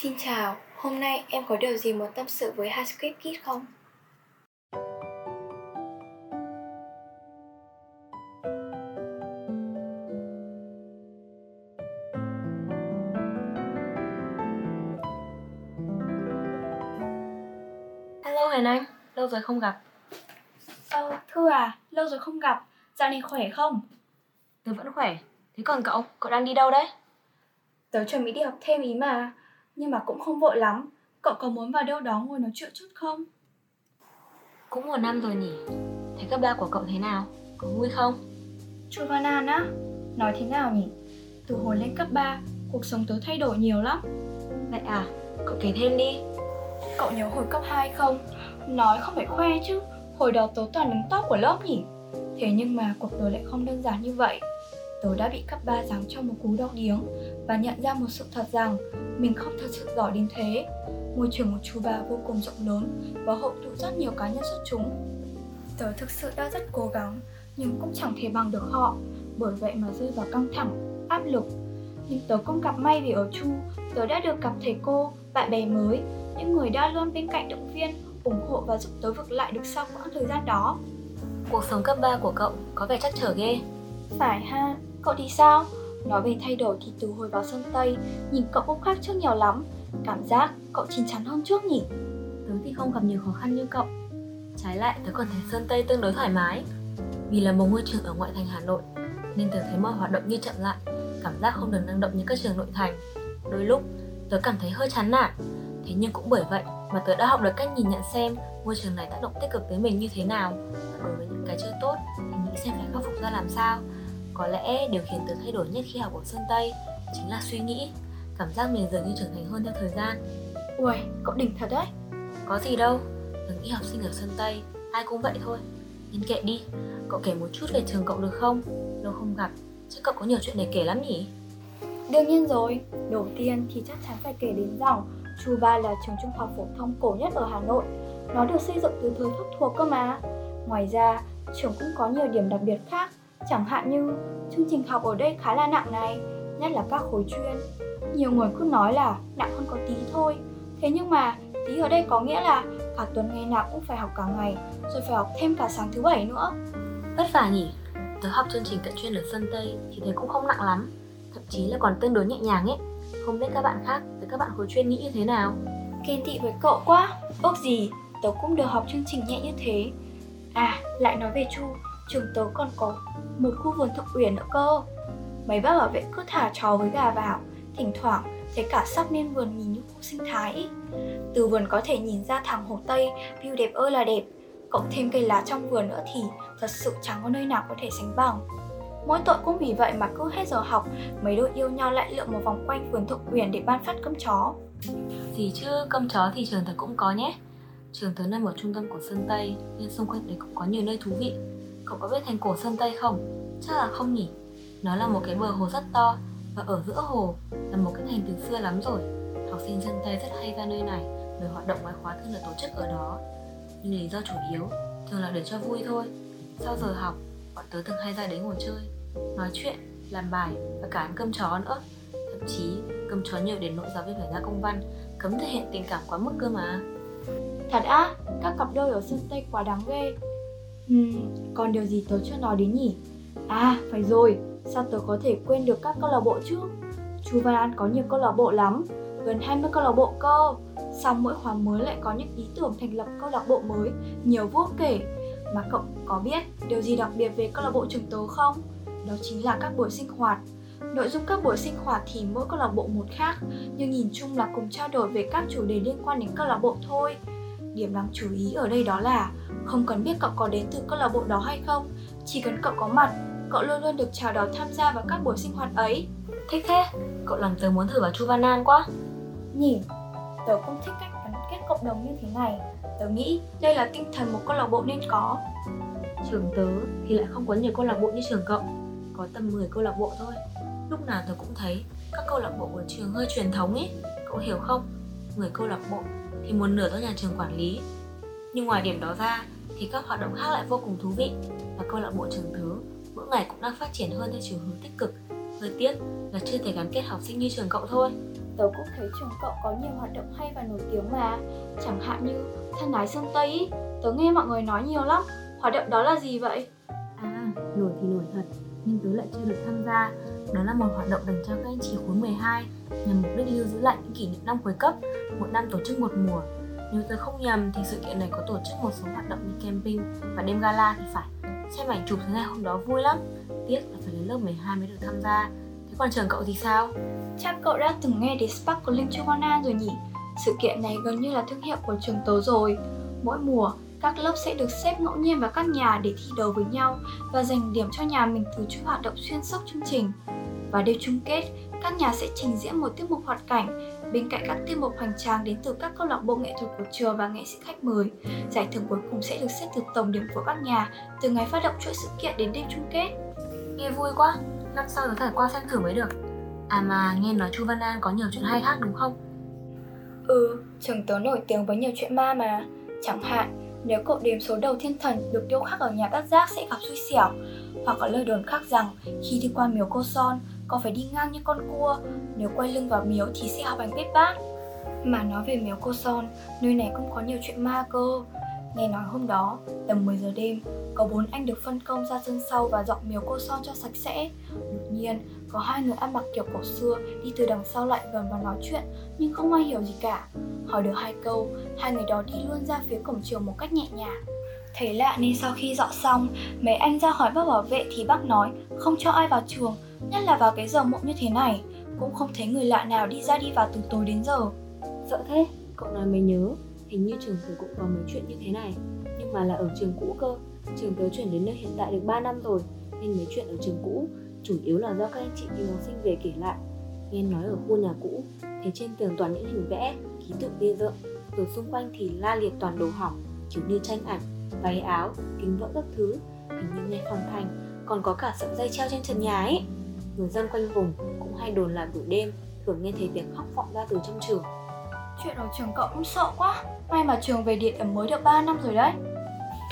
Xin chào, hôm nay em có điều gì muốn tâm sự với Hascript Kids không? Hello Huyền Anh, lâu rồi không gặp Ờ, Thư à, lâu rồi không gặp, dạo này khỏe không? Tớ vẫn khỏe, thế còn cậu, cậu đang đi đâu đấy? Tớ chuẩn bị đi học thêm ý mà, nhưng mà cũng không vội lắm. Cậu có muốn vào đâu đó ngồi nói chuyện chút không? Cũng một năm rồi nhỉ, thế cấp ba của cậu thế nào, có vui không? Chu Văn An á, nói thế nào nhỉ? Từ hồi lên cấp 3, cuộc sống tớ thay đổi nhiều lắm. Vậy à, cậu kể thêm đi Cậu nhớ hồi cấp 2 không? Nói không phải khoe chứ, hồi đó tớ toàn đứng top của lớp nhỉ? Thế nhưng mà cuộc đời lại không đơn giản như vậy. Tớ đã bị cấp 3 giáng cho một cú đau điếng và nhận ra một sự thật rằng mình không thật sự giỏi đến thế. Môi trường của chú bà vô cùng rộng lớn và hội tụ rất nhiều cá nhân xuất chúng. Tớ thực sự đã rất cố gắng nhưng cũng chẳng thể bằng được họ bởi vậy mà rơi vào căng thẳng, áp lực. Nhưng tớ cũng gặp may vì ở Chu, tớ đã được gặp thầy cô, bạn bè mới, những người đã luôn bên cạnh động viên, ủng hộ và giúp tớ vực lại được sau quãng thời gian đó. Cuộc sống cấp 3 của cậu có vẻ chắc trở ghê phải ha, cậu thì sao? Nói về thay đổi thì từ hồi vào sân Tây, nhìn cậu cũng khác trước nhiều lắm. Cảm giác cậu chín chắn hơn trước nhỉ? Tớ thì không gặp nhiều khó khăn như cậu. Trái lại tớ còn thấy Sơn Tây tương đối thoải mái. Vì là một ngôi trường ở ngoại thành Hà Nội Nên tớ thấy mọi hoạt động như chậm lại. Cảm giác không được năng động như các trường nội thành. Đôi lúc tớ cảm thấy hơi chán nản. Thế nhưng cũng bởi vậy mà tớ đã học được cách nhìn nhận xem môi trường này tác động tích cực tới mình như thế nào. Đối với những cái chưa tốt thì nghĩ xem phải khắc phục ra làm sao có lẽ điều khiến tớ thay đổi nhất khi học ở Sơn Tây chính là suy nghĩ cảm giác mình dường như trưởng thành hơn theo thời gian Ui, cậu đỉnh thật đấy. có gì đâu tớ nghĩ học sinh ở Sơn Tây ai cũng vậy thôi nên kệ đi cậu kể một chút về trường cậu được không lâu không gặp chắc cậu có nhiều chuyện để kể lắm nhỉ Đương nhiên rồi, đầu tiên thì chắc chắn phải kể đến rằng Chu Ba là trường trung học phổ thông cổ nhất ở Hà Nội. Nó được xây dựng từ thời thúc thuộc cơ mà. Ngoài ra, trường cũng có nhiều điểm đặc biệt khác, chẳng hạn như chương trình học ở đây khá là nặng này, nhất là các khối chuyên. Nhiều người cứ nói là nặng hơn có tí thôi. Thế nhưng mà tí ở đây có nghĩa là cả tuần ngày nào cũng phải học cả ngày, rồi phải học thêm cả sáng thứ bảy nữa. vất vả nhỉ? Tớ học chương trình cận chuyên ở Sơn Tây thì thấy cũng không nặng lắm. Thậm chí là còn tương đối nhẹ nhàng ấy. Không biết các bạn khác với các bạn khối chuyên nghĩ như thế nào? Ghen tị với cậu quá. Ước gì tớ cũng được học chương trình nhẹ như thế. À lại nói về Chu Trường tớ còn có một khu vườn thượng uyển nữa cơ. Mấy bác bảo vệ cứ thả chó với gà vào, Thỉnh thoảng thấy cả sắp nên vườn nhìn như khu sinh thái. Ý. Từ vườn có thể nhìn ra thẳng hồ Tây, View đẹp ơi là đẹp. Cộng thêm cây lá trong vườn nữa thì Thật sự chẳng có nơi nào có thể sánh bằng. Mỗi tội cũng vì vậy mà cứ hết giờ học, Mấy đôi yêu nhau lại lượn một vòng quanh vườn thượng uyển để ban phát cơm chó. Gì chứ, cơm chó thì trường tớ cũng có nhé. Trường tớ nằm ở trung tâm của Sơn Tây, Nên xung quanh đấy cũng có nhiều nơi thú vị. Cậu có biết thành cổ Sơn Tây không? Chắc là không nhỉ. Nó là một cái bờ hồ rất to Và ở giữa hồ là một cái thành từ xưa lắm rồi. Học sinh Sơn Tây rất hay ra nơi này Bởi hoạt động ngoại khóa thường là tổ chức ở đó. Nhưng lý do chủ yếu thường là để cho vui thôi. Sau giờ học, bọn tớ thường hay ra đấy ngồi chơi Nói chuyện, làm bài và cả ăn cơm chó nữa. Thậm chí cơm chó nhiều đến nỗi giáo viên phải ra công văn Cấm thể hiện tình cảm quá mức cơ mà. Thật á, các cặp đôi ở sân Tây quá đáng ghê. Ừm, còn điều gì tớ chưa nói đến nhỉ? À, phải rồi, sao tớ có thể quên được các câu lạc bộ chứ? Chú Văn An có nhiều câu lạc bộ lắm, gần 20 câu lạc bộ cơ Xong mỗi khóa mới lại có những ý tưởng thành lập câu lạc bộ mới, nhiều vô kể Mà cậu có biết điều gì đặc biệt về câu lạc bộ trường tớ không? Đó chính là các buổi sinh hoạt Nội dung các buổi sinh hoạt thì mỗi câu lạc bộ một khác Nhưng nhìn chung là cùng trao đổi về các chủ đề liên quan đến câu lạc bộ thôi Điểm đáng chú ý ở đây đó là không cần biết cậu có đến từ câu lạc bộ đó hay không, chỉ cần cậu có mặt, cậu luôn luôn được chào đón tham gia vào các buổi sinh hoạt ấy. Thích thế, cậu làm tớ muốn thử vào Chu Văn An quá Nhỉ, tớ cũng thích cách gắn kết cộng đồng như thế này. Tớ nghĩ đây là tinh thần một câu lạc bộ nên có. Trường tớ thì lại không có nhiều câu lạc bộ như trường cậu Có tầm 10 câu lạc bộ thôi Lúc nào tớ cũng thấy các câu lạc bộ của trường hơi truyền thống ấy Cậu hiểu không? 10 câu lạc bộ thì một nửa do nhà trường quản lý. Nhưng ngoài điểm đó ra thì các hoạt động khác lại vô cùng thú vị Và câu lạc bộ trường tớ mỗi ngày cũng đang phát triển hơn theo chiều hướng tích cực. Hơi tiếc là chưa thể gắn kết học sinh như trường cậu thôi. Tớ cũng thấy trường cậu có nhiều hoạt động hay và nổi tiếng mà. Chẳng hạn như thân ái Sơn Tây ý, tớ nghe mọi người nói nhiều lắm. Hoạt động đó là gì vậy? À, nổi thì nổi thật, nhưng tớ lại chưa được tham gia Đó là một hoạt động dành cho các anh chị khối 12 Nhằm mục đích lưu giữ lại những kỷ niệm năm cuối cấp Một năm tổ chức một mùa Nếu tớ không nhầm thì sự kiện này có tổ chức một số hoạt động như camping và đêm gala thì phải Xem ảnh chụp thế này hôm đó vui lắm Tiếc là phải đến lớp 12 mới được tham gia Thế còn trường cậu thì sao? Chắc cậu đã từng nghe đến Sparkling Chuanan rồi nhỉ? Sự kiện này gần như là thương hiệu của trường tớ rồi. Mỗi mùa, các lớp sẽ được xếp ngẫu nhiên vào các nhà để thi đấu với nhau và giành điểm cho nhà mình từ chuỗi hoạt động xuyên suốt chương trình. Và đêm chung kết, các nhà sẽ trình diễn một tiết mục hoạt cảnh bên cạnh các tiết mục hoành tráng đến từ các câu lạc bộ nghệ thuật của trường và nghệ sĩ khách mời. Giải thưởng cuối cùng sẽ được xếp từ tổng điểm của các nhà từ ngày phát động chuỗi sự kiện đến đêm chung kết. Nghe vui quá, năm sau tớ phải qua xem thử mới được À mà nghe nói Chu Văn An có nhiều chuyện hay khác đúng không? Ừ, trường tớ nổi tiếng với nhiều chuyện ma mà Chẳng hạn, nếu cậu đếm số đầu thiên thần được điêu khắc ở nhà bát giác sẽ gặp xui xẻo. Hoặc có lời đồn khác rằng khi đi qua miếu cô son, cậu phải đi ngang như con cua. Nếu quay lưng vào miếu thì sẽ học hành bếp bát. Mà nói về miếu cô son, nơi này cũng có nhiều chuyện ma cơ. Nghe nói hôm đó, tầm 10 giờ đêm, có bốn anh được phân công ra sân sau và dọn miếu cô son cho sạch sẽ. Đột nhiên, có hai người ăn mặc kiểu cổ xưa đi từ đằng sau lại gần và nói chuyện, nhưng không ai hiểu gì cả. Hỏi được hai câu, hai người đó đi luôn ra phía cổng trường một cách nhẹ nhàng. Thấy lạ nên sau khi dọn xong, mấy anh ra hỏi bác bảo vệ thì bác nói không cho ai vào trường, nhất là vào cái giờ muộn như thế này. Cũng không thấy người lạ nào đi ra đi vào từ tối đến giờ. Sợ thế, cậu nói mới nhớ Hình như trường tớ cũng có mấy chuyện như thế này Nhưng mà là ở trường cũ cơ Trường tớ chuyển đến nơi hiện tại được 3 năm rồi Nên mấy chuyện ở trường cũ Chủ yếu là do các anh chị cứu học sinh về kể lại. Nghe nói ở khu nhà cũ Thấy trên tường toàn những hình vẽ Ký tự bia dựng Rồi xung quanh thì la liệt toàn đồ hỏng Kiểu như tranh ảnh, váy áo, kính vỡ các thứ. Hình như nghe phong thanh, Còn có cả sợi dây treo trên trần nhà ấy. Người dân quanh vùng cũng hay đồn là buổi đêm Thường nghe thấy tiếng khóc vọng ra từ trong trường. Chuyện ở trường cậu cũng sợ quá May mà trường về điện ẩm mới được 3 năm rồi đấy.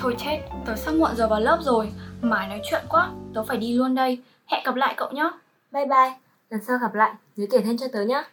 Thôi chết, tớ sắp muộn giờ vào lớp rồi Mãi nói chuyện quá, tớ phải đi luôn đây. Hẹn gặp lại cậu nhé. Bye bye, lần sau gặp lại, nhớ kể thêm cho tớ nhé.